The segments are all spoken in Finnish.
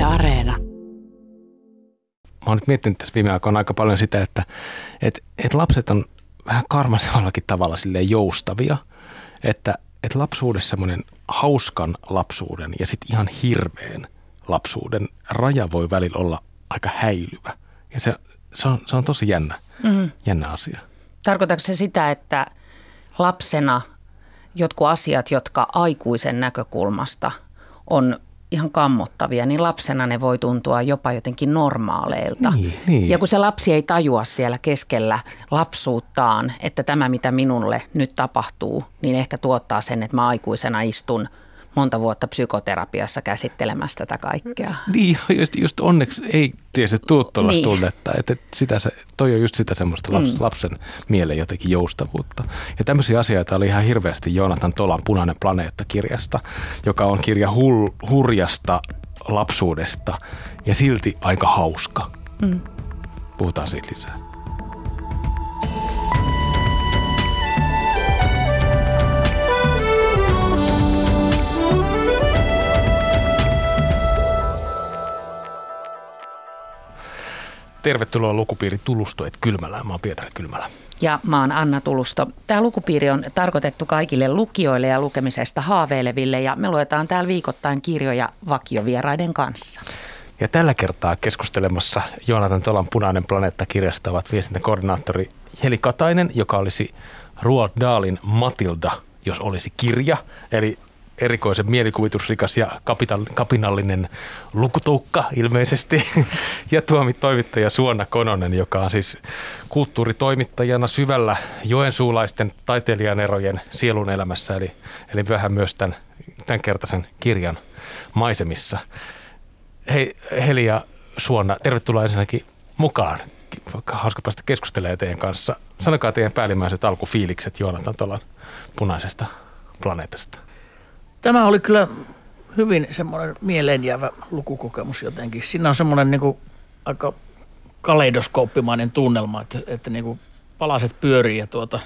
Yle Areena. Mä oon nyt miettinyt tässä viime aikoina aika paljon sitä, että et, et lapset on vähän karmasevallakin tavalla silleen joustavia, että et lapsuudessa semmoinen hauskan lapsuuden ja sitten ihan hirveän lapsuuden raja voi välillä olla aika häilyvä. Ja se, se, on, se on tosi jännä, mm. jännä asia. Tarkoitatko se sitä, että lapsena jotkut asiat, jotka aikuisen näkökulmasta on ihan kammottavia, niin lapsena ne voi tuntua jopa jotenkin normaaleilta. Niin, niin. Ja kun se lapsi ei tajua siellä keskellä lapsuuttaan, että tämä mitä minulle nyt tapahtuu, niin ehkä tuottaa sen, että mä aikuisena istun – monta vuotta psykoterapiassa käsittelemässä tätä kaikkea. Niin, just, just onneksi ei tiesi tuollaista niin. tunnetta, että sitä se, toi on just sitä semmoista laps, mm. lapsen mielen jotenkin joustavuutta. Ja tämmöisiä asioita oli ihan hirveästi Joonatan Tolan Punainen planeetta-kirjasta, joka on kirja hul, hurjasta lapsuudesta ja silti aika hauska. Mm. Puhutaan siitä lisää. Tervetuloa lukupiiri Tulustoet Kylmälään. Mä oon Pietari Kylmälä. Ja mä oon Anna Tulusto. Tämä lukupiiri on tarkoitettu kaikille lukijoille ja lukemisesta haaveileville ja me luetaan täällä viikoittain kirjoja vakiovieraiden kanssa. Ja tällä kertaa keskustelemassa Joonatan Tolan Punainen planeetta-kirjasta ovat viestintäkoordinaattori Heli Katainen, joka olisi Roald Dahlin Matilda, jos olisi kirja. Eli erikoisen mielikuvitusrikas ja kapinallinen lukutukka ilmeisesti. Ja tuomi toimittaja Suonna Kononen, joka on siis kulttuuritoimittajana syvällä joensuulaisten taiteilijan erojen sielun elämässä, eli, eli vähän myös tämän, tämän kertaisen kirjan maisemissa. Hei Heli ja Suonna, tervetuloa ensinnäkin mukaan. Hauska päästä keskustelemaan teidän kanssa. Sanokaa teidän päällimmäiset alkufiilikset Joonatan Tolan punaisesta planeetasta. Tämä oli kyllä hyvin semmoinen mieleenjäävä lukukokemus jotenkin. Siinä on semmoinen niin kuin aika kaleidoskooppimainen tunnelma, että, että niin kuin palaset pyörii ja tuota,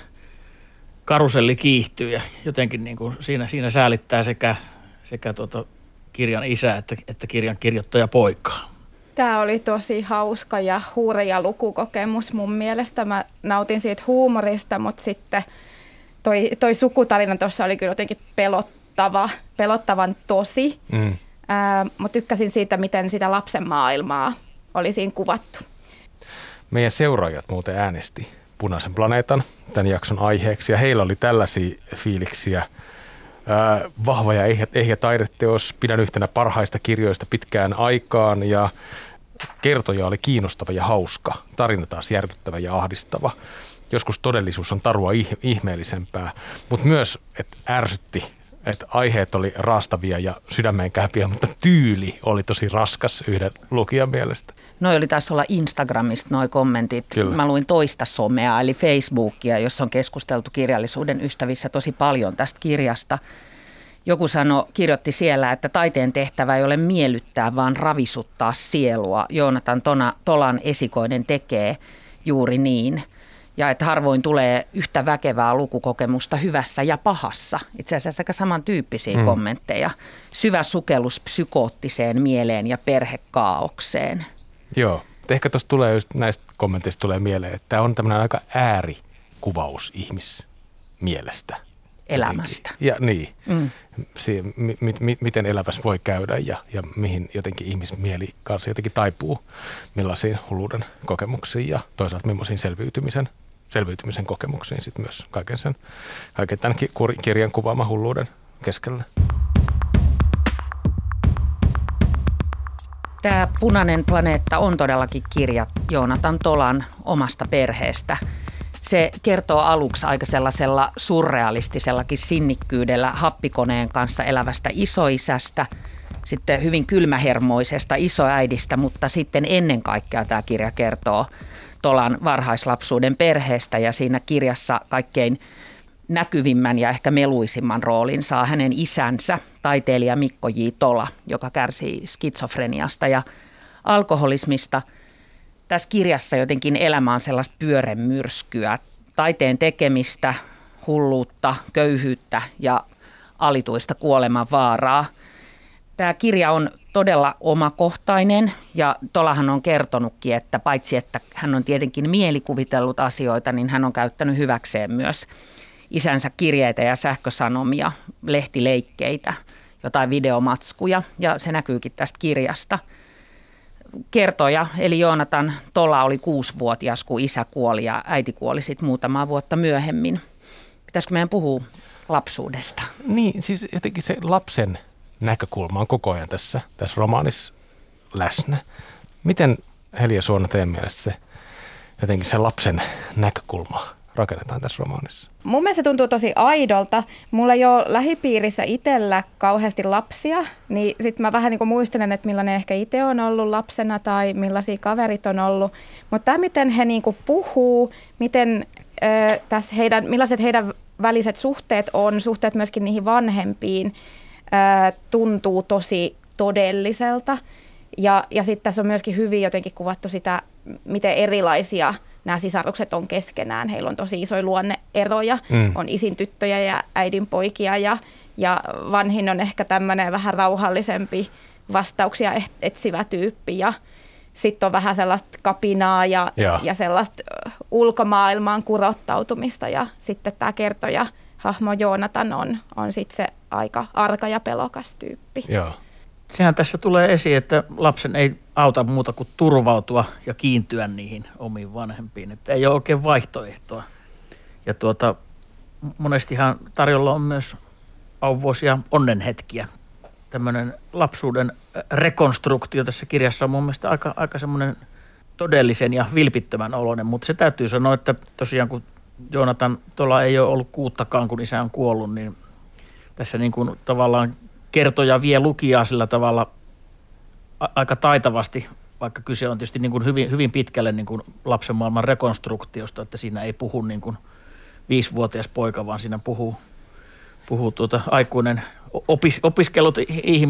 karuselli kiihtyy ja jotenkin niin kuin siinä, siinä säälittää sekä, sekä tuota kirjan isä että, että kirjan kirjoittaja poikaa. Tämä oli tosi hauska ja hurja lukukokemus mun mielestä. Mä nautin siitä huumorista, mutta sitten toi, toi sukutarina tuossa oli kyllä jotenkin pelottava pelottava, pelottavan tosi. Mm. mutta tykkäsin siitä, miten sitä lapsen maailmaa oli siinä kuvattu. Meidän seuraajat muuten äänesti Punaisen planeetan tämän jakson aiheeksi ja heillä oli tällaisia fiiliksiä. Ää, vahva ja ehjä, ehjä taideteos, pidän yhtenä parhaista kirjoista pitkään aikaan ja kertoja oli kiinnostava ja hauska, tarina taas järkyttävä ja ahdistava. Joskus todellisuus on tarua ihmeellisempää, mutta myös, että ärsytti että aiheet oli raastavia ja sydämeen käypiä, mutta tyyli oli tosi raskas yhden lukijan mielestä. Noi oli taas olla Instagramista noi kommentit. Kyllä. Mä luin toista somea, eli Facebookia, jossa on keskusteltu kirjallisuuden ystävissä tosi paljon tästä kirjasta. Joku sano, kirjoitti siellä, että taiteen tehtävä ei ole miellyttää, vaan ravisuttaa sielua. Joonatan Tona, Tolan esikoinen tekee juuri niin – ja että harvoin tulee yhtä väkevää lukukokemusta hyvässä ja pahassa. Itse asiassa aika samantyyppisiä mm. kommentteja. Syvä sukellus psykoottiseen mieleen ja perhekaaukseen. Joo, ehkä tuosta tulee just näistä kommenteista tulee mieleen, että tämä on tämmöinen aika äärikuvaus ihmismielestä. Elämästä. Ja niin, mm. si, mi, mi, miten elämässä voi käydä ja, ja mihin jotenkin ihmismieli kanssa jotenkin taipuu, millaisiin hulluuden kokemuksiin ja toisaalta millaisiin selviytymisen selviytymisen kokemuksiin sit myös kaiken, sen, kaiken tämän kirjan kuvaaman hulluuden keskellä. Tämä Punainen planeetta on todellakin kirja Joonatan Tolan omasta perheestä. Se kertoo aluksi aika sellaisella surrealistisellakin sinnikkyydellä happikoneen kanssa elävästä isoisästä, sitten hyvin kylmähermoisesta isoäidistä, mutta sitten ennen kaikkea tämä kirja kertoo Tolan varhaislapsuuden perheestä ja siinä kirjassa kaikkein näkyvimmän ja ehkä meluisimman roolin saa hänen isänsä, taiteilija Mikko J. Tola, joka kärsii skitsofreniasta ja alkoholismista. Tässä kirjassa jotenkin elämä on sellaista pyöremyrskyä, taiteen tekemistä, hulluutta, köyhyyttä ja alituista kuoleman vaaraa. Tämä kirja on todella omakohtainen ja Tolahan on kertonutkin, että paitsi että hän on tietenkin mielikuvitellut asioita, niin hän on käyttänyt hyväkseen myös isänsä kirjeitä ja sähkösanomia, lehtileikkeitä, jotain videomatskuja ja se näkyykin tästä kirjasta. Kertoja, eli Joonatan Tola oli kuusivuotias, kun isä kuoli ja äiti kuoli sitten muutamaa vuotta myöhemmin. Pitäisikö meidän puhua lapsuudesta? Niin, siis jotenkin se lapsen näkökulma on koko ajan tässä, tässä romaanissa läsnä. Miten Helja Suona teidän mielestä se, jotenkin se lapsen näkökulma rakennetaan tässä romaanissa? Mun mielestä se tuntuu tosi aidolta. Mulla ei ole lähipiirissä itsellä kauheasti lapsia, niin sitten mä vähän niin muistelen, että millainen ehkä itse on ollut lapsena tai millaisia kaverit on ollut. Mutta tämä, miten he niin puhuu, miten, äh, tässä heidän, millaiset heidän väliset suhteet on, suhteet myöskin niihin vanhempiin, tuntuu tosi todelliselta. Ja, ja sitten tässä on myöskin hyvin jotenkin kuvattu sitä, miten erilaisia nämä sisarukset on keskenään. Heillä on tosi isoja luonneeroja. Mm. On isin tyttöjä ja äidin poikia ja, ja vanhin on ehkä tämmöinen vähän rauhallisempi vastauksia etsivä tyyppi ja sitten on vähän sellaista kapinaa ja, ja. ja sellaista ulkomaailmaan kurottautumista ja sitten tämä kertoja hahmo Joonatan on, on sitten se aika arka ja pelokas tyyppi. Joo. Sehän tässä tulee esiin, että lapsen ei auta muuta kuin turvautua ja kiintyä niihin omiin vanhempiin. Että ei ole oikein vaihtoehtoa. Ja tuota, monestihan tarjolla on myös auvoisia onnenhetkiä. Tämmöinen lapsuuden rekonstruktio tässä kirjassa on mun mielestä aika, aika semmoinen todellisen ja vilpittömän oloinen, mutta se täytyy sanoa, että tosiaan kun Joonatan tuolla ei ole ollut kuuttakaan, kun isä on kuollut, niin tässä niin kuin tavallaan kertoja vie lukijaa sillä tavalla aika taitavasti, vaikka kyse on tietysti niin kuin hyvin, hyvin pitkälle niin kuin lapsen maailman rekonstruktiosta, että siinä ei puhu niin kuin viisivuotias poika, vaan siinä puhuu, puhuu tuota aikuinen opis, opiskellut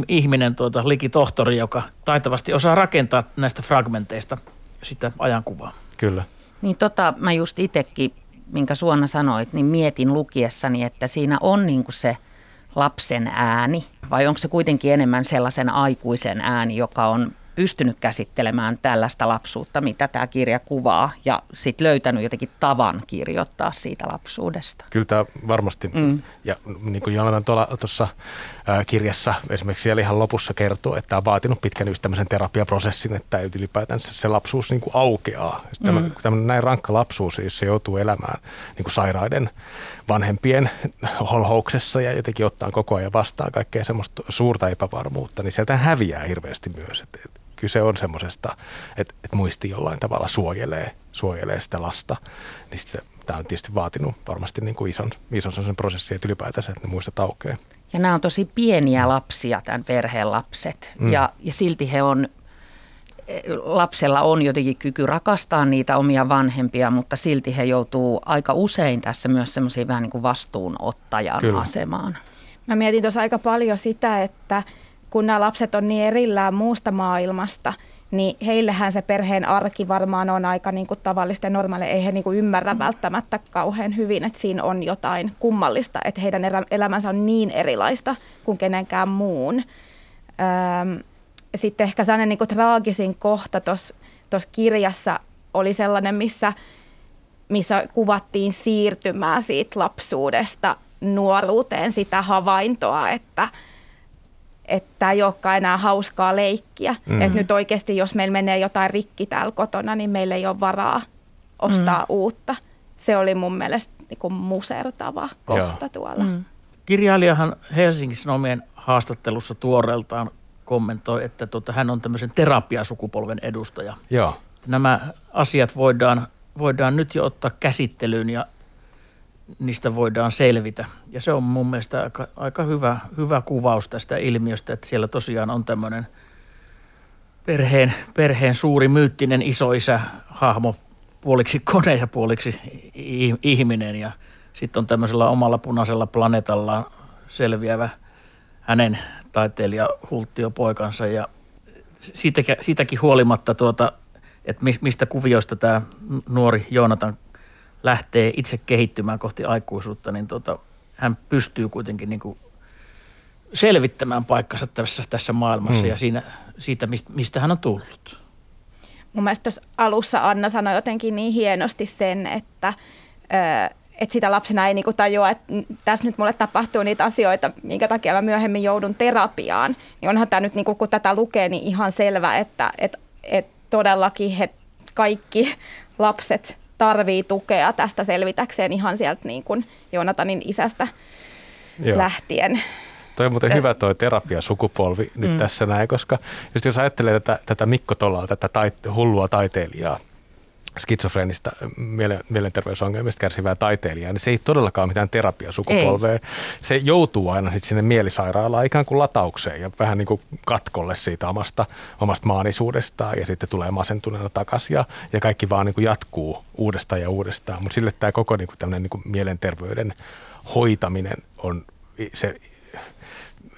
ihminen, tuota, likitohtori, joka taitavasti osaa rakentaa näistä fragmenteista sitä ajankuvaa. Kyllä. Niin tota, mä just itsekin, minkä Suona sanoit, niin mietin lukiessani, että siinä on niin kuin se lapsen ääni, vai onko se kuitenkin enemmän sellaisen aikuisen ääni, joka on pystynyt käsittelemään tällaista lapsuutta, mitä tämä kirja kuvaa, ja sitten löytänyt jotenkin tavan kirjoittaa siitä lapsuudesta. Kyllä tämä varmasti, mm. ja niin kuin Jonathan tuossa kirjassa esimerkiksi siellä ihan lopussa kertoo, että tämä on vaatinut pitkän tämmöisen terapiaprosessin, että ylipäätänsä se lapsuus niin kuin aukeaa. Tämä, mm. Tämmöinen näin rankka lapsuus, jos se joutuu elämään niin kuin sairaiden vanhempien holhouksessa ja jotenkin ottaa koko ajan vastaan kaikkea semmoista suurta epävarmuutta, niin sieltä häviää hirveästi myös. Että kyse on semmoisesta, että, että muisti jollain tavalla suojelee, suojelee sitä lasta. Niin se, tämä on tietysti vaatinut varmasti niin kuin ison, ison sen prosessin, että ylipäätänsä, että ne muistat aukeaa. Ja nämä on tosi pieniä lapsia, tämän perheen lapset. Mm. Ja, ja silti he on, lapsella on jotenkin kyky rakastaa niitä omia vanhempia, mutta silti he joutuu aika usein tässä myös semmoisiin vähän niin kuin vastuunottajan Kyllä. asemaan. Mä mietin tuossa aika paljon sitä, että kun nämä lapset on niin erillään muusta maailmasta, niin heillehän se perheen arki varmaan on aika niin kuin tavallista ja normaalia. Ei he niin kuin ymmärrä välttämättä kauhean hyvin, että siinä on jotain kummallista, että heidän elämänsä on niin erilaista kuin kenenkään muun. Sitten ehkä sellainen niin kuin traagisin kohta tuossa kirjassa oli sellainen, missä, missä kuvattiin siirtymää siitä lapsuudesta nuoruuteen, sitä havaintoa, että – että ei olekaan enää hauskaa leikkiä. Mm. Että nyt oikeasti, jos meillä menee jotain rikki täällä kotona, niin meillä ei ole varaa ostaa mm. uutta. Se oli mun mielestä niin kuin musertava kohta Joo. tuolla. Mm. Kirjailijahan Helsingin Sanomien haastattelussa tuoreeltaan kommentoi, että tuota, hän on tämmöisen terapiasukupolven edustaja. Joo. Nämä asiat voidaan, voidaan nyt jo ottaa käsittelyyn ja niistä voidaan selvitä. Ja se on mun mielestä aika, aika hyvä, hyvä kuvaus tästä ilmiöstä, että siellä tosiaan on tämmöinen perheen, perheen suuri myyttinen isoisä hahmo, puoliksi kone ja puoliksi ihminen ja sitten on tämmöisellä omalla punaisella planeetalla selviävä hänen taiteilija Hulttio-poikansa ja siitäkin, siitäkin huolimatta, tuota, että mistä kuvioista tämä nuori Joonatan lähtee itse kehittymään kohti aikuisuutta, niin tota, hän pystyy kuitenkin niin kuin selvittämään paikkansa tässä, tässä maailmassa hmm. ja siinä, siitä, mistä hän on tullut. Mun mielestä tuossa alussa Anna sanoi jotenkin niin hienosti sen, että, että sitä lapsena ei niinku tajua, että tässä nyt mulle tapahtuu niitä asioita, minkä takia mä myöhemmin joudun terapiaan. Niin onhan tämä nyt, niinku, kun tätä lukee, niin ihan selvä, että et, et todellakin he kaikki lapset tarvii tukea tästä selvitäkseen ihan sieltä niin kuin Joonatanin isästä Joo. lähtien. Toi on muuten Te... hyvä toi terapiasukupolvi nyt mm. tässä näin, koska just jos ajattelee tätä, tätä Mikko Tolaa, tätä taite, hullua taiteilijaa, skitsofreenista mielenterveysongelmista kärsivää taiteilijaa, niin se ei todellakaan mitään terapiasukupolvea. Ei. Se joutuu aina sitten sinne mielisairaalaan ikään kuin lataukseen ja vähän niin kuin katkolle siitä omasta, omasta maanisuudestaan ja sitten tulee masentuneena takaisin ja, ja kaikki vaan niin kuin jatkuu uudestaan ja uudestaan. Mutta sille tämä koko niin kuin tämmöinen niin kuin mielenterveyden hoitaminen on se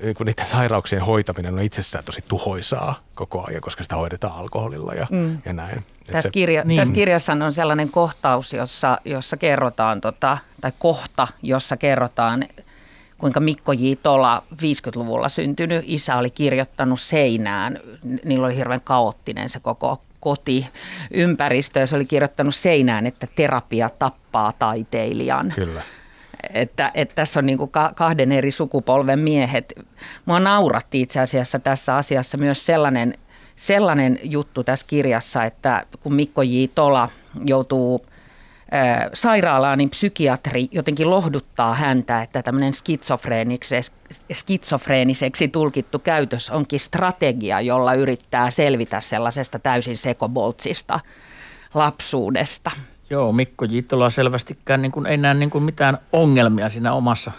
niin kuin niiden sairauksien hoitaminen on itsessään tosi tuhoisaa koko ajan, koska sitä hoidetaan alkoholilla ja, mm. ja näin. Tässä, se, kirja, niin. tässä kirjassa on sellainen kohtaus, jossa, jossa kerrotaan, tota, tai kohta, jossa kerrotaan, kuinka Mikko J. Tola 50-luvulla syntynyt isä oli kirjoittanut seinään. Niillä oli hirveän kaoottinen se koko koti ympäristö ja se oli kirjoittanut seinään, että terapia tappaa taiteilijan. Kyllä että, että tässä on niin kuin kahden eri sukupolven miehet. Mua nauratti itse asiassa tässä asiassa myös sellainen, sellainen juttu tässä kirjassa, että kun Mikko J. Tola joutuu sairaalaan, niin psykiatri jotenkin lohduttaa häntä, että tämmöinen skitsofreeniseksi tulkittu käytös onkin strategia, jolla yrittää selvitä sellaisesta täysin sekoboltsista lapsuudesta. Joo, Mikko Jittola selvästikään niin kuin, ei näe niin kuin mitään ongelmia siinä omassa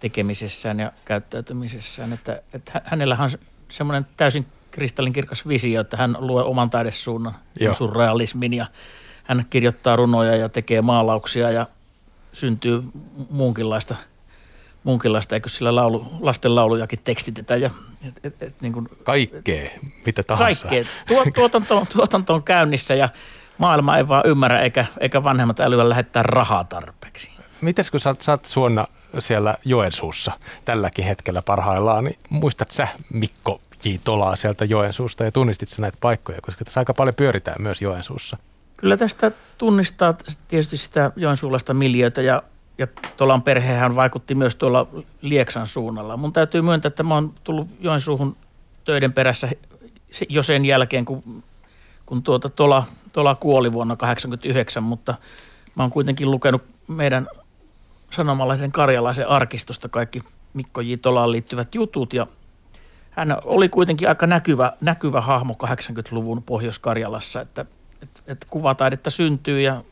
tekemisessään ja käyttäytymisessään. Että, että hänellä on semmoinen täysin kristallinkirkas visio, että hän luo oman taidesuunnan, surrealismin ja hän kirjoittaa runoja ja tekee maalauksia ja syntyy muunkinlaista, muunkinlaista eikö sillä laulu, lasten laulujakin tekstitetään. Ja, et, et, et, niin kuin, Kaikkea, mitä tahansa. Kaikkea. Tuotanto, tuotanto on käynnissä ja maailma ei vaan ymmärrä eikä, eikä vanhemmat älyä lähettää rahaa tarpeeksi. Mites kun sä, sä oot Suonna siellä Joensuussa tälläkin hetkellä parhaillaan, niin muistat sä Mikko J. Tolaa sieltä Joensuusta ja tunnistit sä näitä paikkoja, koska tässä aika paljon pyöritään myös Joensuussa. Kyllä tästä tunnistaa tietysti sitä joensuulaista miljöitä ja, ja Tolan perhehän vaikutti myös tuolla Lieksan suunnalla. Mun täytyy myöntää, että mä oon tullut Joensuuhun töiden perässä jo sen jälkeen, kun kun tuota Tola, Tola kuoli vuonna 1989, mutta mä oon kuitenkin lukenut meidän sanomalehden Karjalaisen arkistosta kaikki Mikko J. Tolaan liittyvät jutut ja hän oli kuitenkin aika näkyvä, näkyvä hahmo 80-luvun Pohjois-Karjalassa, että, että, että kuvataidetta syntyy ja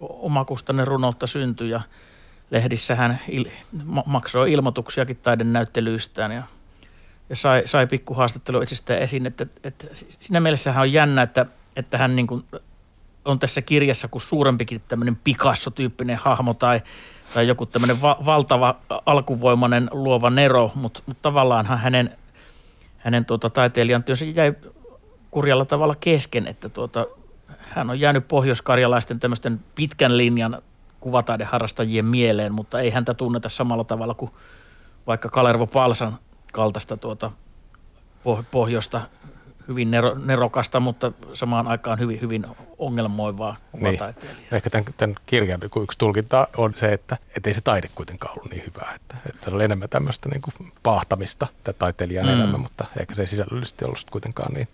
omakustainen runoutta syntyy ja lehdissä hän il, maksoi ilmoituksiakin taidenäyttelyistään ja, ja sai, sai pikku haastattelu itsestään esiin, että, että siinä mielessä hän on jännä, että että hän niin kuin on tässä kirjassa kuin suurempikin tämmöinen Picasso-tyyppinen hahmo tai, tai joku tämmöinen va- valtava alkuvoimainen luova Nero, mutta, mutta tavallaan hänen, hänen tuota, taiteilijan työnsä jäi kurjalla tavalla kesken, että tuota, hän on jäänyt pohjoiskarjalaisten tämmöisten pitkän linjan kuvataideharrastajien mieleen, mutta ei häntä tunneta samalla tavalla kuin vaikka Kalervo Palsan kaltaista tuota pohjoista hyvin nero, nerokasta, mutta samaan aikaan hyvin, hyvin ongelmoivaa niin. Ehkä tämän, tämän kirjan yksi tulkinta on se, että ei se taide kuitenkaan ollut niin hyvää, että, että oli enemmän tämmöistä niin kuin paahtamista tätä taiteilijan mm. enemmän, mutta ehkä se ei sisällöllisesti ollut kuitenkaan niin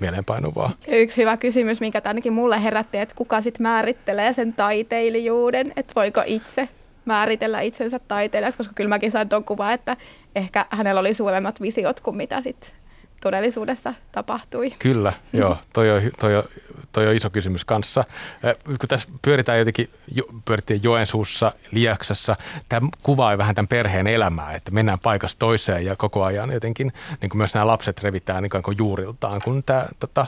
mieleenpainuvaa. Yksi hyvä kysymys, mikä ainakin mulle herätti, että kuka sitten määrittelee sen taiteilijuuden, että voiko itse määritellä itsensä taiteilijaksi, koska kyllä mäkin sain tuon kuvan, että ehkä hänellä oli suuremmat visiot kuin mitä sitten todellisuudessa tapahtui. Kyllä, mm. joo. Toi on, toi, on, toi on iso kysymys kanssa. Kun tässä pyöritään jotenkin, pyörittiin Joensuussa, Liaksassa, tämä kuvaa vähän tämän perheen elämää, että mennään paikasta toiseen ja koko ajan jotenkin niin kuin myös nämä lapset revitään niin kuin juuriltaan, kun tämä tota,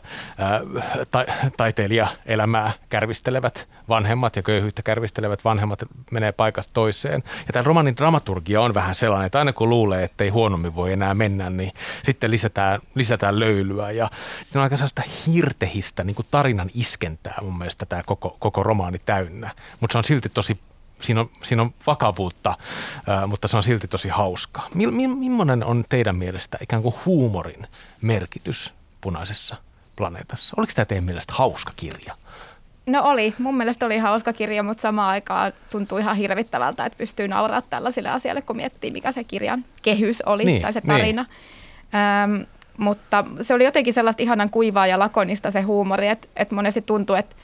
ta, taiteilijaelämää kärvistelevät vanhemmat ja köyhyyttä kärvistelevät vanhemmat menee paikasta toiseen. Ja tämä romanin dramaturgia on vähän sellainen, että aina kun luulee, että ei huonommin voi enää mennä, niin sitten lisätään, lisätään löylyä. Ja se on aika sellaista hirtehistä niin kuin tarinan iskentää mun mielestä tämä koko, koko romaani täynnä. Mutta se on silti tosi siinä on, siinä on vakavuutta, mutta se on silti tosi hauska. Mi, mi, millainen on teidän mielestä ikään kuin huumorin merkitys punaisessa planeetassa? Oliko tämä teidän mielestä hauska kirja? No oli. Mun mielestä oli hauska kirja, mutta samaan aikaan tuntui ihan hirvittävältä, että pystyy nauraa tällaisille asioille, kun miettii, mikä se kirjan kehys oli Niin, tai se niin. tarina. Öm, mutta se oli jotenkin sellaista ihanan kuivaa ja lakonista se huumori, että, että monesti tuntui, että,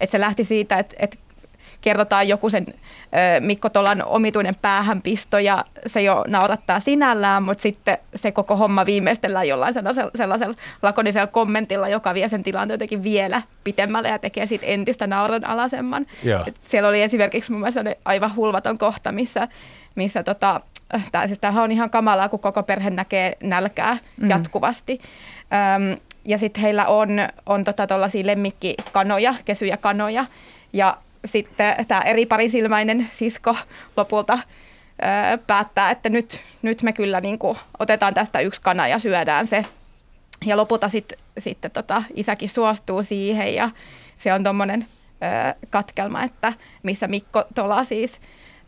että se lähti siitä, että, että kerrotaan joku sen Mikko Tolan omituinen päähänpisto ja se jo naurattaa sinällään, mutta sitten se koko homma viimeistellään jollain sellaisella, sellaisella lakonisella kommentilla, joka vie sen tilanteen jotenkin vielä pitemmälle ja tekee siitä entistä nauranalaisemman. Et siellä oli esimerkiksi mun mielestä aivan hulvaton kohta, missä, missä tota, tää, siis tämähän on ihan kamalaa, kun koko perhe näkee nälkää mm. jatkuvasti. Öm, ja sitten heillä on, on tota lemmikkikanoja, kesyjä kanoja. Ja sitten tämä eri parisilmäinen sisko lopulta ö, päättää, että nyt, nyt me kyllä niin kuin otetaan tästä yksi kana ja syödään se. Ja lopulta sitten sit, tota, isäkin suostuu siihen ja se on tuommoinen katkelma, että missä Mikko Tola siis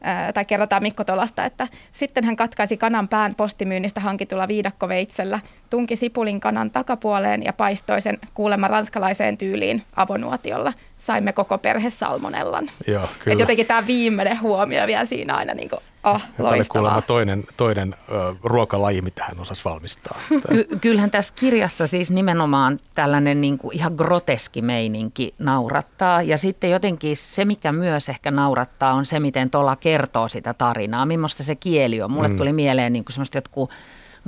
ää, tai kerrotaan Mikko Tolasta, että sitten hän katkaisi kanan pään postimyynnistä hankitulla viidakkoveitsellä, tunki sipulin kanan takapuoleen ja paistoi sen kuulemma ranskalaiseen tyyliin avonuotiolla. Saimme koko perhe salmonellan. Joo, Et kyllä. jotenkin tämä viimeinen huomio vielä siinä aina niin kuin, oh, Tämä oli kuulemma toinen, toinen ö, ruokalaji, mitä hän osasi valmistaa. Ky- kyllähän tässä kirjassa siis nimenomaan tällainen niin kuin ihan groteski meininki naurattaa. Ja sitten jotenkin se, mikä myös ehkä naurattaa, on se, miten Tola kertoo sitä tarinaa. Millaista se kieli on. Mulle mm. tuli mieleen niin kuin semmoista jotkut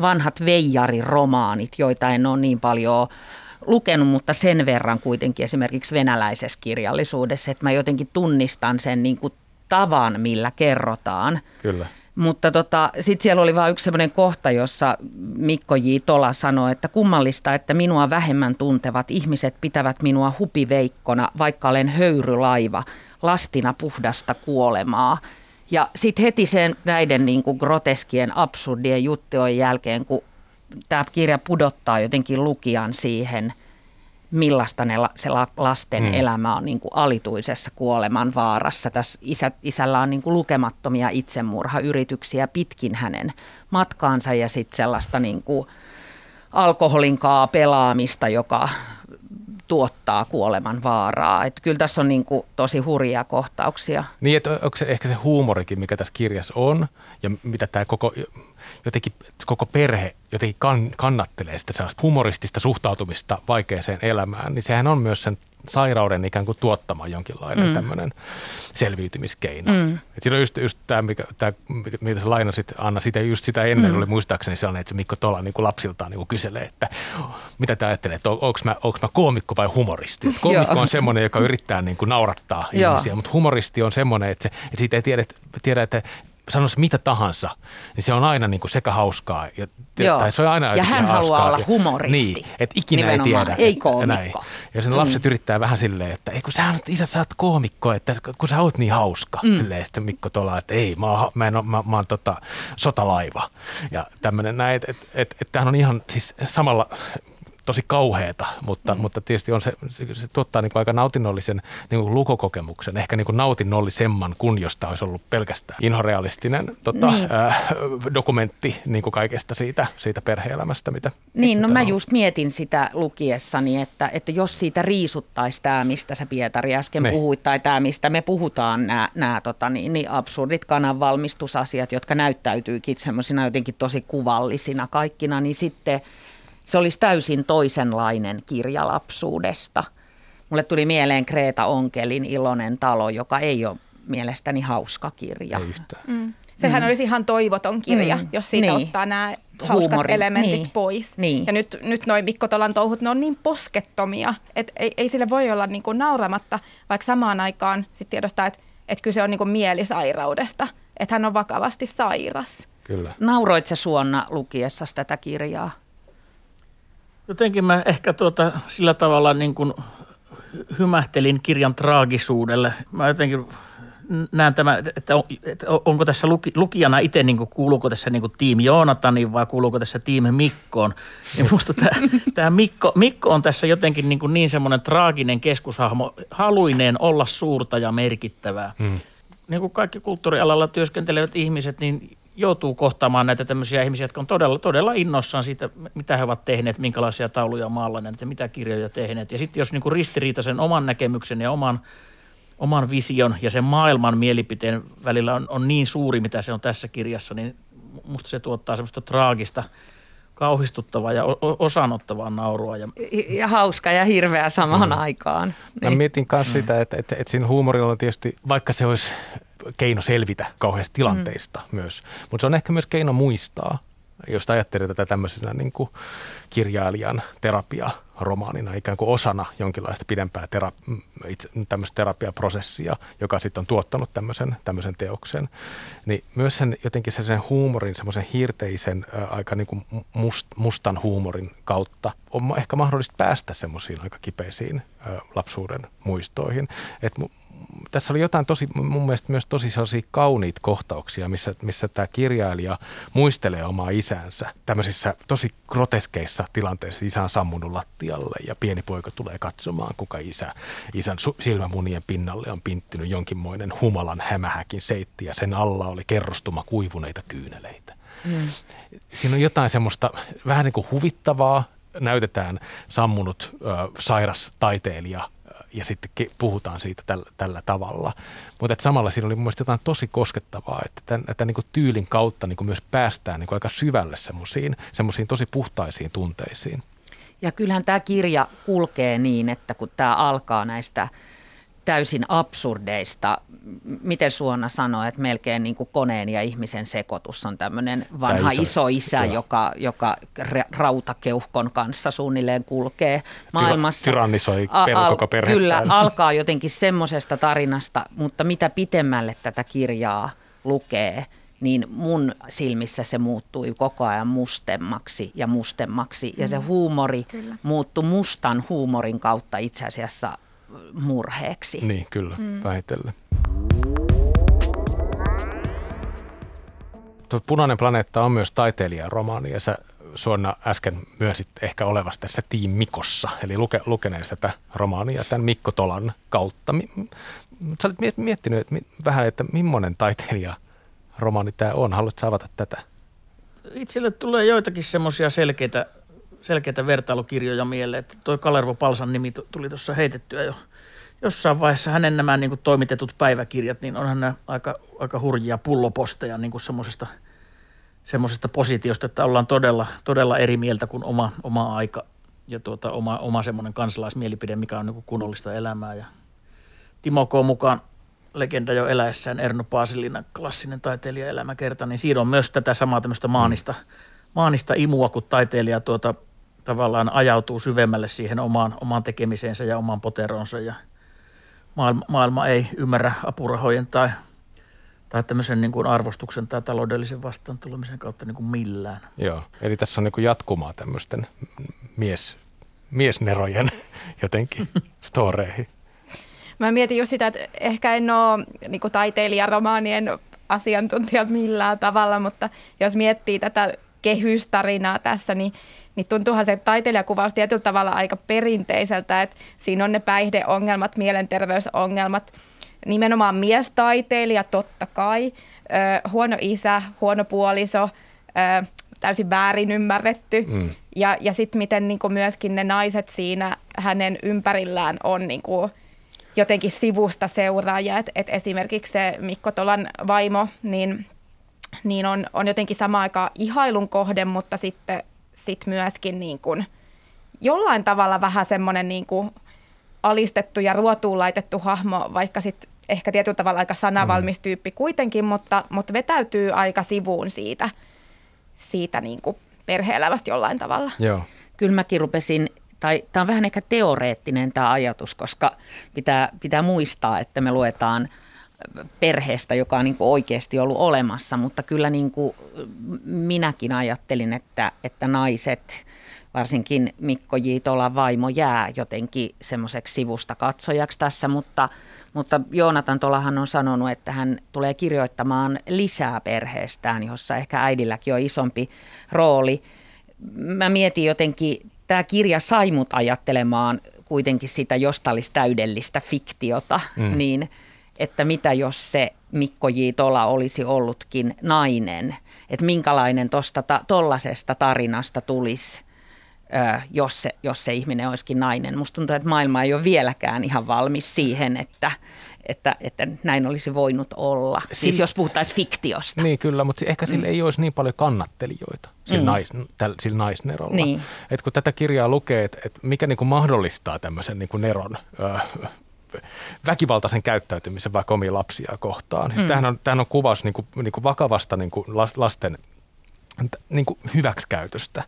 vanhat veijariromaanit, joita en ole niin paljon lukenut, mutta sen verran kuitenkin esimerkiksi venäläisessä kirjallisuudessa, että mä jotenkin tunnistan sen niin kuin tavan, millä kerrotaan. Kyllä. Mutta tota, sitten siellä oli vain yksi sellainen kohta, jossa Mikko J. Tola sanoi, että kummallista, että minua vähemmän tuntevat ihmiset pitävät minua hupiveikkona, vaikka olen höyrylaiva, lastina puhdasta kuolemaa. Ja sitten heti sen näiden niin kuin groteskien, absurdien juttujen jälkeen, kun tämä kirja pudottaa jotenkin lukijan siihen, millaista ne, la- se la- lasten mm. elämä on niin kuin alituisessa kuoleman vaarassa. Tässä isä, isällä on niin kuin lukemattomia itsemurhayrityksiä pitkin hänen matkaansa ja sitten sellaista niin kuin alkoholinkaa pelaamista, joka tuottaa kuoleman vaaraa. Et kyllä tässä on niin kuin tosi hurjia kohtauksia. Niin, että onko se ehkä se huumorikin, mikä tässä kirjassa on, ja mitä tämä koko, jotenkin koko perhe jotenkin kann, kannattelee sitä sellaista humoristista suhtautumista vaikeaseen elämään, niin sehän on myös sen sairauden ikään kuin tuottama jonkinlainen mm. tämmöinen selviytymiskeino. Mm. Et siinä on just, just tämä, mikä, tää, mitä sä lainasit, Anna, sitä, just sitä ennen mm. oli muistaakseni sellainen, että se Mikko Tola niin kuin lapsiltaan niin kuin kyselee, että mitä te ajattelee, että on, onko mä, onko mä koomikko vai humoristi? Et koomikko on semmoinen, joka yrittää niin kuin naurattaa ihmisiä, mutta humoristi on semmoinen, että, se, että siitä ei tiedä, tiedä että sanoisi mitä tahansa, niin se on aina niin kuin sekä hauskaa. Ja, Joo. tai se on aina Ja hän haluaa hauskaa. olla Ja- humoristi. Niin, että ikinä ei Nimenomaan, tiedä. ei koomikko. Ja sen lapset yrittää vähän silleen, että ei kun sä oot, isä, sä oot koomikko, että kun sä oot niin hauska. Mm. Silleen sitten Mikko Tola, että ei, mä oon, mä en oo, mä, mä oon tota, sotalaiva. Ja tämmöinen näin, että et, et, et tämähän on ihan siis samalla tosi kauheeta, mutta, mm. mutta tietysti on se, se, se tuottaa niin kuin aika nautinnollisen niin kuin lukokokemuksen, ehkä niin kuin nautinnollisemman kuin josta olisi ollut pelkästään inhorealistinen tota, Niin. äh, dokumentti niin kuin kaikesta siitä, siitä perhe-elämästä, mitä Niin, no mä on. just mietin sitä lukiessani, että, että jos siitä riisuttaisi tämä, mistä sä Pietari äsken Niin. puhuit, tai tämä, mistä me puhutaan, nämä, nämä tota, niin, niin absurdit kananvalmistusasiat, jotka näyttäytyykin semmoisina jotenkin tosi kuvallisina kaikkina, niin sitten se olisi täysin toisenlainen kirja lapsuudesta. Mulle tuli mieleen Kreeta Onkelin Iloinen talo, joka ei ole mielestäni hauska kirja. Ei yhtään. Mm. Sehän mm. olisi ihan toivoton kirja, Mm. jos siitä Niin. niin. ottaa nämä hauskat Huumori. elementit Niin. pois. Niin. Ja nyt, nyt noi Mikko Tolan touhut, ne on niin poskettomia, että ei, ei sille voi olla niinku nauramatta, vaikka samaan aikaan sit tiedostaa, että et kyse on niinku mielisairaudesta, että hän on vakavasti sairas. Kyllä. Nauroit sä Suonna lukiessasi tätä kirjaa? Jotenkin mä ehkä tuota, sillä tavalla niin kuin hymähtelin kirjan traagisuudelle. Mä jotenkin näen tämän, että, on, että onko tässä luki, lukijana itse, niin kuin, kuuluuko tässä niin kuin tiimi Joonatanin vai kuuluuko tässä tiimi Mikkoon. Ja musta tämä, tämä Mikko, Mikko on tässä jotenkin niin, kuin niin semmoinen traaginen keskushahmo, haluineen olla suurta ja merkittävää. Hmm niin kuin kaikki kulttuurialalla työskentelevät ihmiset, niin joutuu kohtaamaan näitä tämmöisiä ihmisiä, jotka on todella, todella innossaan siitä, mitä he ovat tehneet, minkälaisia tauluja maallaneet ja mitä kirjoja tehneet. Ja sitten jos niin kuin ristiriitaisen oman näkemyksen ja oman, oman vision ja sen maailman mielipiteen välillä on, on niin suuri, mitä se on tässä kirjassa, niin musta se tuottaa semmoista traagista – kauhistuttavaa ja osanottavaa naurua. Ja, ja hauska ja hirveä samaan mm. aikaan. Mä niin. mietin myös mm. sitä, että, että, että siinä huumorilla on tietysti, vaikka se olisi keino selvitä kauheasti tilanteista mm. myös, mutta se on ehkä myös keino muistaa jos ajattelee tätä tämmöisenä niin kuin kirjailijan terapiaromaanina ikään kuin osana jonkinlaista pidempää tera, itse, tämmöistä terapiaprosessia, joka sitten on tuottanut tämmöisen, tämmöisen teoksen, niin myös sen jotenkin sen, sen huumorin, semmoisen hiirteisen, ää, aika niin kuin must, mustan huumorin kautta on ehkä mahdollista päästä semmoisiin aika kipeisiin ää, lapsuuden muistoihin. Et tässä oli jotain tosi, mun mielestä myös tosi sellaisia kauniita kohtauksia, missä, missä tämä kirjailija muistelee omaa isänsä tämmöisissä tosi groteskeissa tilanteissa. Isä on sammunut lattialle ja pieni poika tulee katsomaan, kuka isä, isän silmämunien pinnalle on pinttynyt jonkinmoinen humalan hämähäkin seitti ja sen alla oli kerrostuma kuivuneita kyyneleitä. Mm. Siinä on jotain semmoista vähän niin kuin huvittavaa, näytetään sammunut ö, sairas taiteilija ja sitten puhutaan siitä tällä, tällä tavalla. Mutta samalla siinä oli mun jotain tosi koskettavaa, että tämän, että niin kuin tyylin kautta niin kuin myös päästään niin kuin aika syvälle semmoisiin tosi puhtaisiin tunteisiin. Ja kyllähän tämä kirja kulkee niin, että kun tämä alkaa näistä – täysin absurdeista, miten Suona sanoi, että melkein niin kuin koneen ja ihmisen sekoitus on tämmöinen vanha iso, iso isä, joka, joka rautakeuhkon kanssa suunnilleen kulkee maailmassa. Tyrannisoi per, al, koko perhettä. Kyllä, alkaa jotenkin semmoisesta tarinasta, mutta mitä pitemmälle tätä kirjaa lukee, niin mun silmissä se muuttui koko ajan mustemmaksi ja mustemmaksi. Ja se mm. huumori Kyllä. muuttui mustan huumorin kautta itse asiassa murheeksi. Niin, kyllä, mm. vähitellen. Tuo Punainen planeetta on myös taiteilijaromaani ja sä Suonna äsken myönsit ehkä olevasti tässä Tiim Mikossa, eli luke, lukeneen tätä romaania tämän Mikko Tolan kautta. Sä olet miettinyt että vähän, että millainen taiteilija romaani tämä on. Haluatko avata tätä? Itselle tulee joitakin semmoisia selkeitä selkeitä vertailukirjoja mieleen. Että toi Kalervo Palsan nimi tuli tuossa heitettyä jo jossain vaiheessa. Hänen nämä niin kuin, toimitetut päiväkirjat, niin onhan ne aika, aika hurjia pulloposteja niin kuin semmoisesta, semmoisesta positiosta, että ollaan todella, todella eri mieltä kuin oma, oma aika ja tuota, oma, oma semmoinen kansalaismielipide, mikä on niin kunnollista elämää. Ja Timo K. mukaan legenda jo eläessään, Erno Paasilina, klassinen taiteilija elämäkerta, niin siinä on myös tätä samaa tämmöistä maanista, maanista imua, kun taiteilija tuota, tavallaan ajautuu syvemmälle siihen omaan, omaan tekemiseensä ja omaan poteronsa ja maailma, maailma ei ymmärrä apurahojen tai, tai tämmöisen niin kuin arvostuksen tai taloudellisen vastaantulemisen kautta niin kuin millään. Joo, eli tässä on niin kuin jatkumaa tämmöisten mies, miesnerojen jotenkin storeihin. Mä mietin just sitä, että ehkä en ole niin taiteilijaromaanien asiantuntija millään tavalla, mutta jos miettii tätä kehystarinaa tässä, niin, niin tuntuuhan se taiteilijakuvaus tietyllä tavalla aika perinteiseltä, että siinä on ne päihdeongelmat, mielenterveysongelmat, nimenomaan miestaiteilija totta kai, ö, huono isä, huono puoliso, ö, täysin väärin ymmärretty. Mm. Ja, ja sitten miten niin myöskin ne naiset siinä hänen ympärillään on niin kuin jotenkin sivusta seuraajia. Et, et esimerkiksi se Mikko Tolan vaimo, niin niin on, on jotenkin sama aika ihailun kohde, mutta sitten sit myöskin niin kuin jollain tavalla vähän semmoinen niin kuin alistettu ja ruotuun laitettu hahmo, vaikka sitten ehkä tietyllä tavalla aika sanavalmis mm. tyyppi kuitenkin, mutta, mutta vetäytyy aika sivuun siitä, siitä niin kuin perhe-elämästä jollain tavalla. Joo. Kyllä mäkin rupesin, tai tämä on vähän ehkä teoreettinen tämä ajatus, koska pitää, pitää muistaa, että me luetaan – perheestä, joka on niin kuin oikeasti ollut olemassa, mutta kyllä niin kuin minäkin ajattelin, että, että naiset, varsinkin Mikko J. Tolan vaimo jää jotenkin semmoiseksi sivusta katsojaksi tässä, mutta, mutta Joonatan Tolahan on sanonut, että hän tulee kirjoittamaan lisää perheestään, jossa ehkä äidilläkin on isompi rooli. Mä mietin jotenkin, tämä kirja sai mut ajattelemaan kuitenkin sitä, josta olisi täydellistä fiktiota, mm. niin – että mitä jos se Mikko J. Tola olisi ollutkin nainen, että minkälainen tosta, tollasesta tarinasta tulisi jos se, jos se ihminen olisikin nainen. Musta tuntuu, että maailma ei ole vieläkään ihan valmis siihen, että, että, että näin olisi voinut olla. Siin, siis jos puhuttaisiin fiktiosta. Niin kyllä, mutta ehkä sillä mm. ei olisi niin paljon kannattelijoita sillä, mm. nais, täl, sillä naisnerolla. Niin. Et kun tätä kirjaa lukee, että et mikä niinku mahdollistaa tämmöisen niinku neron ö, väkivaltaisen käyttäytymisen vaikka omia lapsia kohtaan. Siis mm. tämähän, on, tämähän on kuvaus niinku, niinku vakavasta niinku lasten niinku hyväksikäytöstä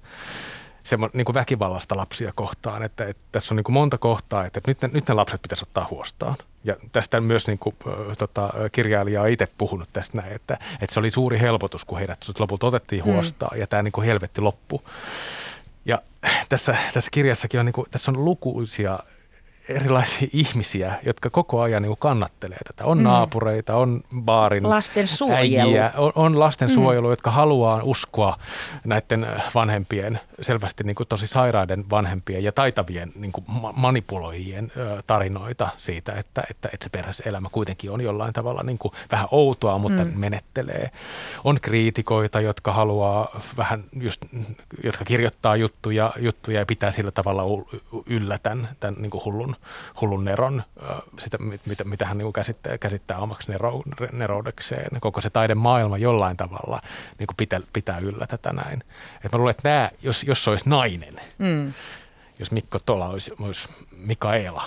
semmo, niin kuin väkivallasta lapsia kohtaan, että, että tässä on niin kuin monta kohtaa, että, että nyt, ne, nyt ne lapset pitäisi ottaa huostaan. Ja tästä myös niin kuin, tota, kirjailija on itse puhunut tästä näin, että, että se oli suuri helpotus, kun heidät lopulta otettiin mm. huostaan mm. ja tämä niin kuin helvetti loppu. Ja tässä, tässä kirjassakin on, niin kuin, tässä on lukuisia erilaisia ihmisiä, jotka koko ajan niin kannattelee tätä. On mm. naapureita, on baarin lasten äijiä, on, on lastensuojelu, mm. jotka haluaa uskoa näiden vanhempien, selvästi niin kuin tosi sairaiden vanhempien ja taitavien niin kuin manipuloijien tarinoita siitä, että, että, että se perheelämä kuitenkin on jollain tavalla niin kuin vähän outoa, mutta mm. menettelee. On kriitikoita, jotka haluaa vähän just, jotka kirjoittaa juttuja, juttuja ja pitää sillä tavalla yllä tämän, tämän niin kuin hullun hullun neron, sitä, mitä, mitä hän niin käsittää, käsittää omaksi nero, neroudekseen. Koko se taidemaailma jollain tavalla niin kuin pitää, pitää yllä tätä näin. Et mä luulen, että nämä, jos, jos se olisi nainen, mm. jos Mikko Tola olisi, olisi Mikaela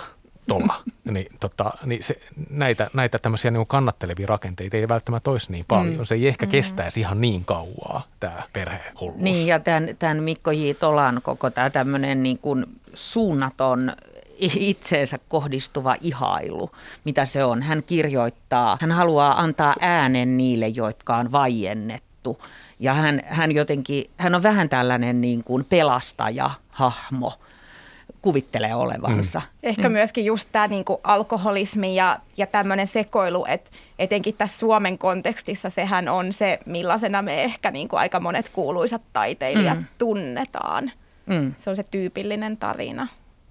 Tola, niin, tota, niin se, näitä, näitä tämmöisiä niin kannattelevia rakenteita ei välttämättä olisi niin paljon. Mm. Se ei ehkä mm. kestäisi ihan niin kauaa, tämä perhehulluus. Niin, ja tämän, tämän Mikko J. Tolan koko tämä tämmöinen niin kuin suunnaton itseensä kohdistuva ihailu, mitä se on. Hän kirjoittaa, hän haluaa antaa äänen niille, jotka on vaiennettu. Ja hän, hän jotenkin, hän on vähän tällainen niin kuin pelastaja, hahmo, kuvittelee olevansa. Mm. Ehkä mm. myöskin just tämä niin kuin alkoholismi ja, ja tämmöinen sekoilu, että etenkin tässä Suomen kontekstissa sehän on se, millaisena me ehkä niin kuin aika monet kuuluisat taiteilijat mm. tunnetaan. Mm. Se on se tyypillinen tarina.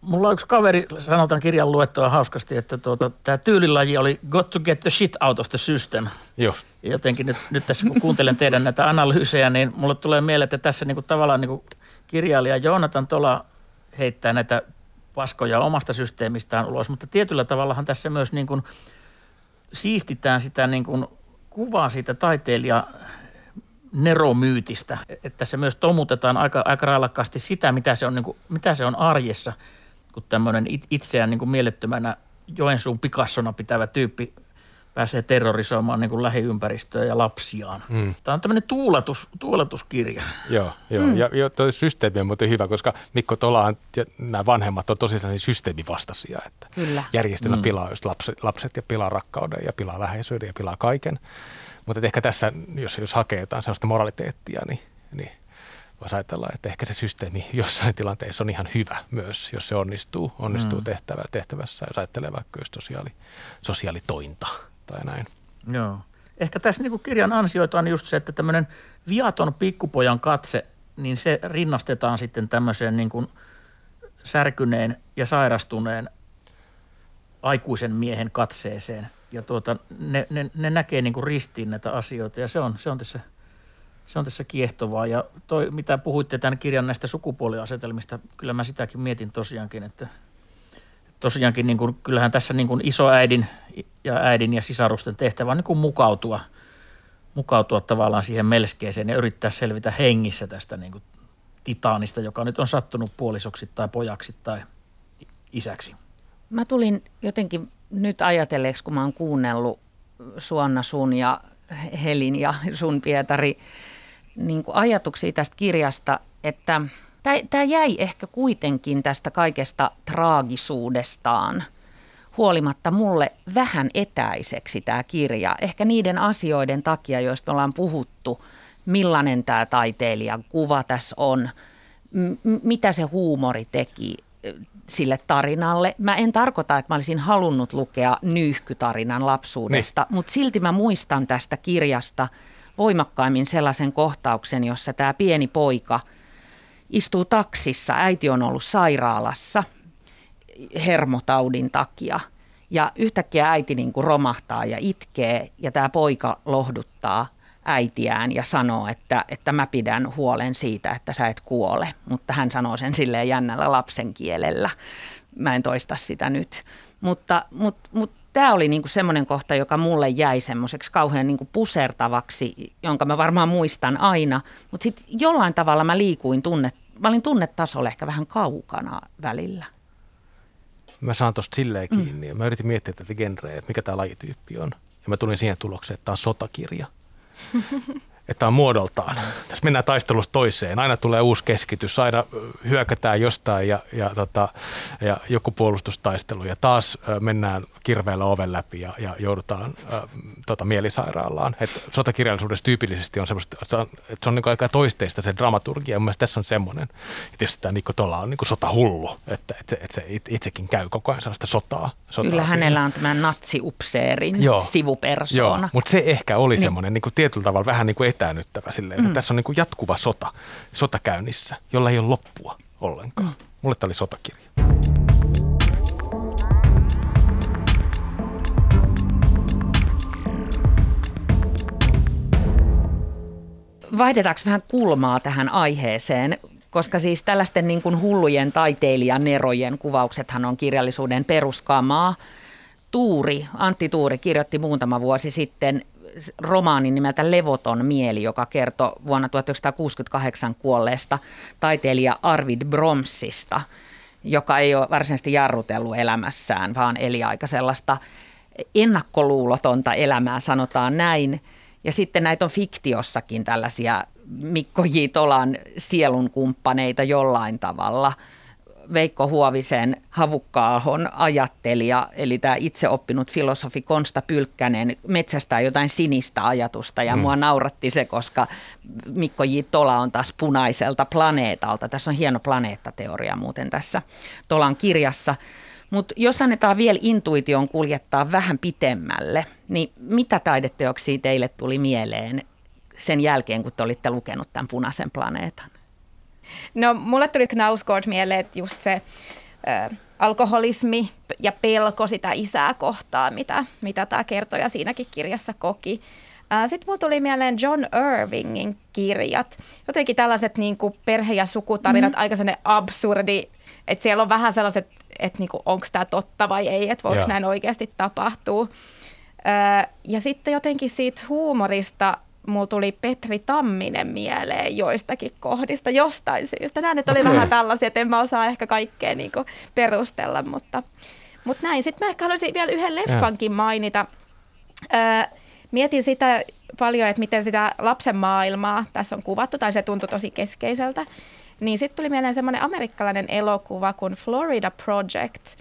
Mulla on yksi kaveri, sanotaan kirjan luettua hauskasti, että tuota, tämä tyylilaji oli got to get the shit out of the system. Jos. Jotenkin nyt, nyt tässä kun kuuntelen teidän näitä analyysejä, niin mulle tulee mieleen, että tässä niinku tavallaan niinku kirjailija Joonatan Tola heittää näitä paskoja omasta systeemistään ulos, mutta tietyllä tavallahan tässä myös niin kuin siistitään sitä niin kuin kuvaa siitä taiteilija neromyytistä, että se myös tomutetaan aika, aika railakkaasti sitä, mitä se on, niin kuin, mitä se on arjessa – kun tämmöinen itseään niin kuin mielettömänä Joensuun Picassona pitävä tyyppi pääsee terrorisoimaan niin kuin lähiympäristöä ja lapsiaan. Mm. Tämä on tämmöinen tuulatus, tuulatuskirja. Joo, joo. Mm. ja, ja tuo systeemi on muuten hyvä, koska Mikko Tolaan ja nämä vanhemmat on tosiaan systeemivastaisia, että Kyllä. järjestelmä mm. pilaa just lapset, lapset ja pilaa rakkauden ja pilaa läheisyyden ja pilaa kaiken. Mutta ehkä tässä, jos, jos hakee jotain sellaista moraliteettia, niin, niin voisi ajatella, että ehkä se systeemi jossain tilanteessa on ihan hyvä myös, jos se onnistuu, onnistuu mm. tehtävä, tehtävässä, jos ajattelee vaikka just sosiaali, sosiaalitointa tai näin. Joo. Ehkä tässä niin kirjan ansioita on just se, että tämmöinen viaton pikkupojan katse, niin se rinnastetaan sitten tämmöiseen niin kuin särkyneen ja sairastuneen aikuisen miehen katseeseen. Ja tuota, ne, ne, ne näkee niin kuin ristiin näitä asioita ja se on, se on tässä – se on tässä kiehtovaa. Ja toi, mitä puhuitte tämän kirjan näistä sukupuoliasetelmista, kyllä mä sitäkin mietin tosiaankin, että tosiaankin niin kuin, kyllähän tässä niin kuin isoäidin ja äidin ja sisarusten tehtävä on niin kuin mukautua, mukautua tavallaan siihen melskeeseen ja yrittää selvitä hengissä tästä niin kuin titaanista, joka nyt on sattunut puolisoksi tai pojaksi tai isäksi. Mä tulin jotenkin nyt ajatelleeksi, kun mä oon kuunnellut Suonna sun ja Helin ja sun Pietari niin kuin ajatuksia tästä kirjasta, että tämä jäi ehkä kuitenkin tästä kaikesta traagisuudestaan huolimatta mulle vähän etäiseksi tämä kirja. Ehkä niiden asioiden takia, joista ollaan puhuttu, millainen tämä taiteilijan kuva tässä on, m- mitä se huumori teki sille tarinalle. Mä en tarkoita, että mä olisin halunnut lukea nyyhkytarinan lapsuudesta, niin. mutta silti mä muistan tästä kirjasta – voimakkaimmin sellaisen kohtauksen, jossa tämä pieni poika istuu taksissa. Äiti on ollut sairaalassa hermotaudin takia. Ja yhtäkkiä äiti niin kuin romahtaa ja itkee ja tämä poika lohduttaa äitiään ja sanoo, että, että mä pidän huolen siitä, että sä et kuole. Mutta hän sanoo sen silleen jännällä lapsen kielellä. Mä en toista sitä nyt. Mutta, mutta, mutta tämä oli niinku semmoinen kohta, joka mulle jäi semmoiseksi kauhean niinku pusertavaksi, jonka mä varmaan muistan aina. Mutta sitten jollain tavalla mä liikuin tunne, mä olin tunnetasolla ehkä vähän kaukana välillä. Mä saan tosta silleen kiinni. Mm. Mä yritin miettiä tätä genreä, että mikä tämä lajityyppi on. Ja mä tulin siihen tulokseen, että tämä on sotakirja. että on muodoltaan. Tässä mennään taistelusta toiseen. Aina tulee uusi keskitys, aina hyökätään jostain ja, ja, tota, ja joku puolustustaistelu. Ja taas mennään kirveellä oven läpi ja, ja joudutaan ä, tota, mielisairaalaan. Et sotakirjallisuudessa tyypillisesti on semmoista, että se on, että se on niin aika toisteista se dramaturgia. Mun tässä on semmoinen. Ja tietysti tämä Mikko Tola on niin sotahullu, että, että, se, että se itsekin käy koko ajan sellaista sotaa. sotaa Kyllä siihen. hänellä on tämä natsiupseerin Joo. sivupersoona. Joo, mutta se ehkä oli niin. semmoinen niin kuin tietyllä tavalla vähän niin kuin etäännyttävä silleen, että mm. tässä on niin kuin jatkuva sota, sota käynnissä, jolla ei ole loppua ollenkaan. Mm. Mulle tämä oli sotakirja. Vaihdetaanko vähän kulmaa tähän aiheeseen? koska siis tällaisten niin kuin hullujen taiteilijanerojen kuvauksethan on kirjallisuuden peruskamaa. Tuuri, Antti Tuuri kirjoitti muutama vuosi sitten romaanin nimeltä Levoton mieli, joka kertoo vuonna 1968 kuolleesta taiteilija Arvid Bromsista, joka ei ole varsinaisesti jarrutellut elämässään, vaan eli aika sellaista ennakkoluulotonta elämää, sanotaan näin. Ja sitten näitä on fiktiossakin tällaisia Mikko J. Tolan sielunkumppaneita jollain tavalla – Veikko Huovisen havukkaahon ajattelija, eli tämä itseoppinut filosofi Konsta Pylkkänen metsästää jotain sinistä ajatusta ja mm. mua nauratti se, koska Mikko J. Tola on taas punaiselta planeetalta. Tässä on hieno planeettateoria muuten tässä Tolan kirjassa. Mutta jos annetaan vielä intuition kuljettaa vähän pitemmälle, niin mitä taideteoksia teille tuli mieleen sen jälkeen, kun te olitte lukenut tämän punaisen planeetan? No mulle tuli Knausgård mieleen, että just se ö, alkoholismi ja pelko sitä isää kohtaa, mitä, mitä tämä kertoja siinäkin kirjassa koki. Sitten mulle tuli mieleen John Irvingin kirjat. Jotenkin tällaiset niin kuin perhe- ja sukutarinat, mm. aika sellainen absurdi, että siellä on vähän sellaiset, että niin onko tämä totta vai ei, että voiko näin oikeasti tapahtua. Ja sitten jotenkin siitä huumorista mulla tuli Petri Tamminen mieleen joistakin kohdista jostain syystä. Nämä nyt oli okay. vähän tällaisia, että en mä osaa ehkä kaikkea niin perustella, mutta, mutta näin. Sitten mä ehkä haluaisin vielä yhden leffankin mainita. Öö, mietin sitä paljon, että miten sitä lapsen maailmaa tässä on kuvattu, tai se tuntui tosi keskeiseltä. Niin sitten tuli mieleen semmoinen amerikkalainen elokuva kuin Florida Project –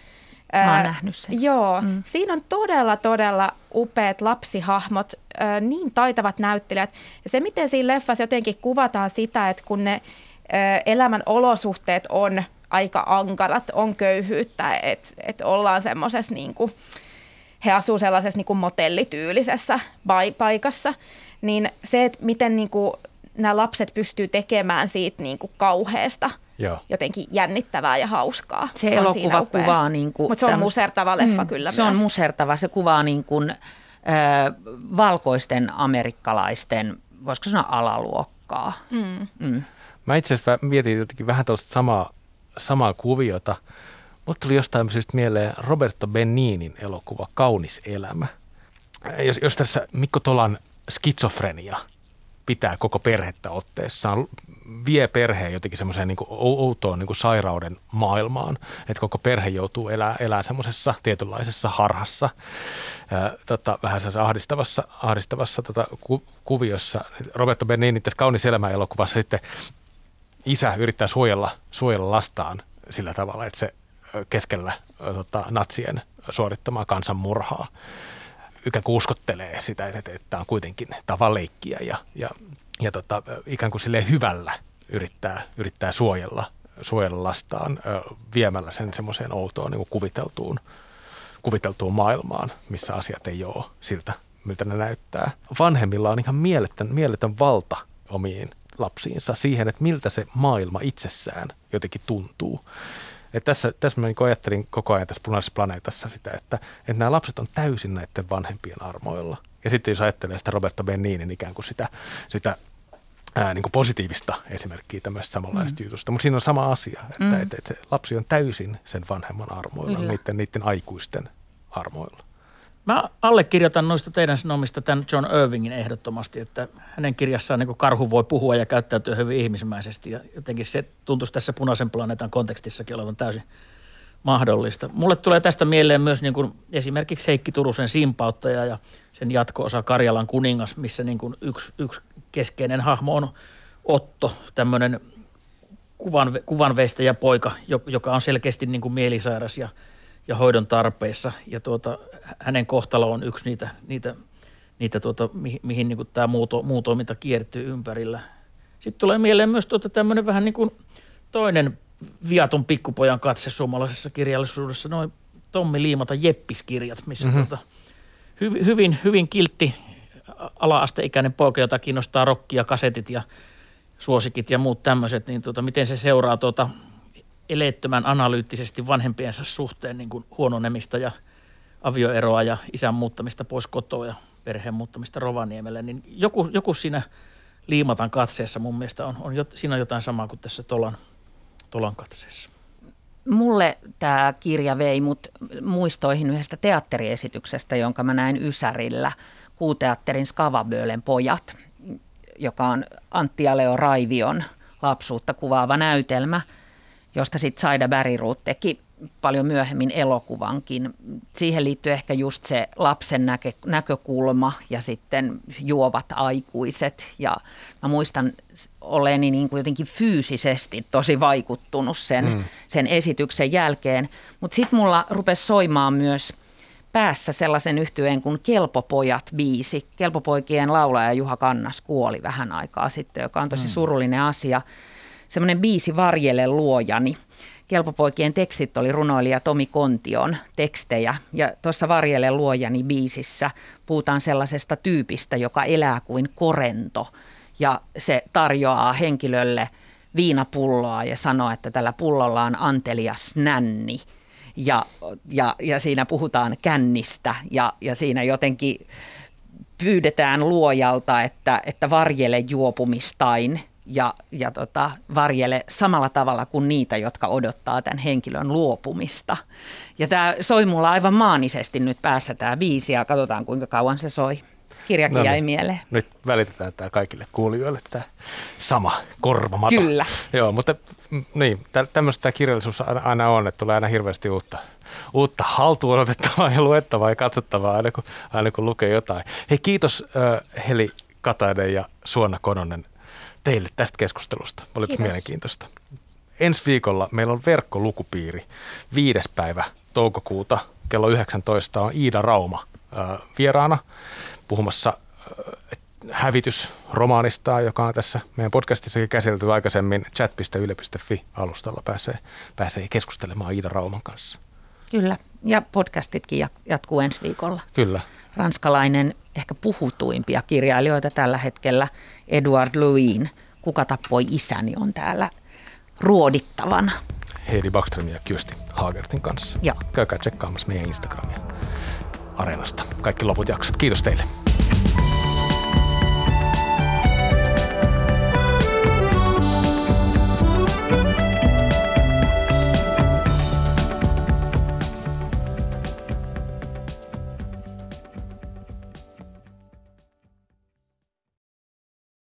Mä oon nähnyt sen. Joo, mm. siinä on todella, todella upeat lapsihahmot, äh, niin taitavat näyttelijät. Ja se, miten siinä leffassa jotenkin kuvataan sitä, että kun ne äh, elämän olosuhteet on aika ankarat, on köyhyyttä, että et ollaan semmoisessa niin kuin, he asuu sellaisessa niin kuin motellityylisessä paikassa, niin se, että miten niin kuin, nämä lapset pystyy tekemään siitä niin kuin kauheasta – Joo. jotenkin jännittävää ja hauskaa. Se elokuva kuvaa niin kuin... Mutta se on musertava leffa mm, kyllä Se myös. on musertava. Se kuvaa niin kuin, äh, valkoisten amerikkalaisten, voisiko sanoa alaluokkaa. Mm. Mm. Mä itse asiassa mietin jotenkin vähän tuosta samaa, samaa kuviota. Mutta tuli jostain syystä mieleen Roberto Beninin elokuva Kaunis elämä. Jos, jos tässä Mikko Tolan skitsofrenia – pitää koko perhettä otteessaan, vie perheen jotenkin semmoiseen niin outoon niin sairauden maailmaan, että koko perhe joutuu elää, elää semmoisessa tietynlaisessa harhassa, ää, tota, vähän sellaisessa ahdistavassa, ahdistavassa tota, ku, kuviossa. Roberto Benini tässä Kaunis elämä elokuvassa sitten isä yrittää suojella, suojella lastaan sillä tavalla, että se keskellä tota, natsien suorittamaa kansanmurhaa ikään kuin uskottelee sitä, että, että tämä on kuitenkin tavan leikkiä ja, ja, ja tota, ikään kuin sille hyvällä yrittää, yrittää suojella, suojella lastaan viemällä sen semmoiseen outoon niin kuviteltuun, kuviteltuun maailmaan, missä asiat ei ole siltä, miltä ne näyttää. Vanhemmilla on ihan mieletön, mieletön valta omiin lapsiinsa siihen, että miltä se maailma itsessään jotenkin tuntuu. Et tässä, tässä mä niin ajattelin koko ajan tässä punaisessa planeetassa sitä, että, että nämä lapset on täysin näiden vanhempien armoilla. Ja sitten jos ajattelee sitä Roberto Beninin ikään kuin sitä, sitä ää, niin kuin positiivista esimerkkiä tämmöistä samanlaista mm. jutusta. Mutta siinä on sama asia, että, mm. että, että se lapsi on täysin sen vanhemman armoilla, niiden, niiden aikuisten armoilla. Mä allekirjoitan noista teidän sanomista tämän John Irvingin ehdottomasti, että hänen kirjassaan niin karhu voi puhua ja käyttäytyä hyvin ihmismäisesti. Ja jotenkin se tuntuisi tässä punaisen planeetan kontekstissakin olevan täysin mahdollista. Mulle tulee tästä mieleen myös niin kuin esimerkiksi Heikki Turusen simpauttaja ja sen jatko-osa Karjalan kuningas, missä niin kuin yksi, yksi keskeinen hahmo on Otto, tämmöinen kuvan, kuvanveistäjä poika, joka on selkeästi niin kuin mielisairas ja, ja hoidon tarpeessa. Ja tuota, hänen kohtalo on yksi niitä, niitä, niitä tuota, mihin, mihin niin kuin tämä muu, muu toiminta kiertyy ympärillä. Sitten tulee mieleen myös tuota tämmöinen vähän niin kuin toinen viaton pikkupojan katse suomalaisessa kirjallisuudessa, noin Tommi Liimata Jeppiskirjat, missä mm-hmm. tuota, hy, hyvin, hyvin kiltti ala-asteikäinen poika, jota kiinnostaa rokkia, kasetit ja suosikit ja muut tämmöiset, niin tuota, miten se seuraa tuota eleettömän analyyttisesti vanhempiensa suhteen niin kuin huononemista ja avioeroa ja isän muuttamista pois kotoa ja perheen muuttamista Rovaniemelle, niin joku, joku siinä liimatan katseessa mun mielestä on, on siinä on jotain samaa kuin tässä Tolan, Tolan katseessa. Mulle tämä kirja vei mut muistoihin yhdestä teatteriesityksestä, jonka mä näin Ysärillä, Kuuteatterin Skavabölen pojat, joka on Antti ja Leo Raivion lapsuutta kuvaava näytelmä, josta sitten Saida Bäriruut teki paljon myöhemmin elokuvankin. Siihen liittyy ehkä just se lapsen näkö, näkökulma ja sitten juovat aikuiset. Ja mä muistan oleni niin kuin jotenkin fyysisesti tosi vaikuttunut sen, mm. sen esityksen jälkeen. Mutta sitten mulla rupesi soimaan myös päässä sellaisen yhtyeen kuin Kelpopojat biisi. Kelpopoikien laulaja Juha Kannas kuoli vähän aikaa sitten, joka on tosi mm. surullinen asia. Semmoinen biisi Varjelle luojani – Kelpopoikien tekstit oli runoilija Tomi Kontion tekstejä. Ja tuossa Varjelle luojani biisissä puhutaan sellaisesta tyypistä, joka elää kuin korento. Ja se tarjoaa henkilölle viinapulloa ja sanoo, että tällä pullolla on antelias nänni. Ja, ja, ja siinä puhutaan kännistä ja, ja siinä jotenkin pyydetään luojalta, että, että varjele juopumistain – ja, ja tota, varjele samalla tavalla kuin niitä, jotka odottaa tämän henkilön luopumista. Ja tämä soi mulla aivan maanisesti nyt päässä tämä viisi ja katsotaan kuinka kauan se soi. Kirjakin no, jäi niin. mieleen. Nyt välitetään tämä kaikille kuulijoille tämä sama korvamata. Kyllä. Joo, mutta mm, niin, tämmöistä tämä kirjallisuus aina on, että tulee aina hirveästi uutta, uutta haltuun otettavaa ja luettavaa ja katsottavaa aina kun, aina kun lukee jotain. Hei kiitos Heli Katainen ja Suona Kononen teille tästä keskustelusta. Oli mielenkiintoista. Ensi viikolla meillä on verkkolukupiiri. Viides päivä toukokuuta kello 19 on Iida Rauma äh, vieraana puhumassa äh, hävitysromaanista, joka on tässä meidän podcastissakin käsitelty aikaisemmin chat.yle.fi alustalla pääsee, pääsee keskustelemaan Iida Rauman kanssa. Kyllä, ja podcastitkin jatkuu ensi viikolla. Kyllä. Ranskalainen ehkä puhutuimpia kirjailijoita tällä hetkellä, Edward Louin, Kuka tappoi isäni, on täällä ruodittavana. Heidi Backström ja Kyösti Haagertin kanssa. Joo. Käykää tsekkaamassa meidän Instagramia Areenasta. Kaikki loput jaksot. Kiitos teille.